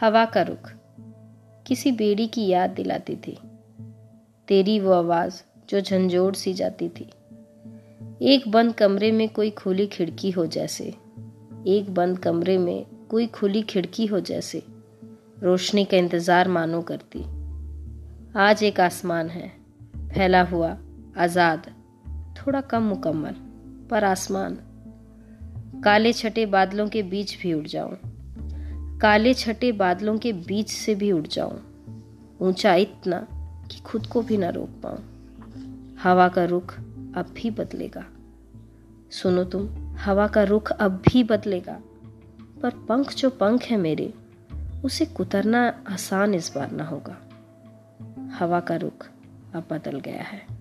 हवा का रुख। किसी बेड़ी की याद दिलाती थी। तेरी वो आवाज़ जो झंझोड़ सी जाती थी। एक बंद कमरे में कोई खुली खिड़की हो जैसे। एक बंद कमरे में कोई खुली खिड़की हो जैसे। रोशनी का इंतज़ार मानो करती। आज एक आसमान है। फैला हुआ, आज़ाद। थोड़ा कम मुकम्मल, पर आसमान। काले छटे बादलों के बीच भी उड़ जाऊँ। काले छटे बादलों के बीच से भी उड़ जाऊँ। ऊँचा इतना कि खुद को भी ना रोक पाऊँ। हवा का रुख अब भी बदलेगा। सुनो तुम, हवा का रुख अब भी बदलेगा। पर पंख जो पंख है मेरे, उसे कुतरना आसान इस बार ना होगा। हवा का रुख अब बदल गया है।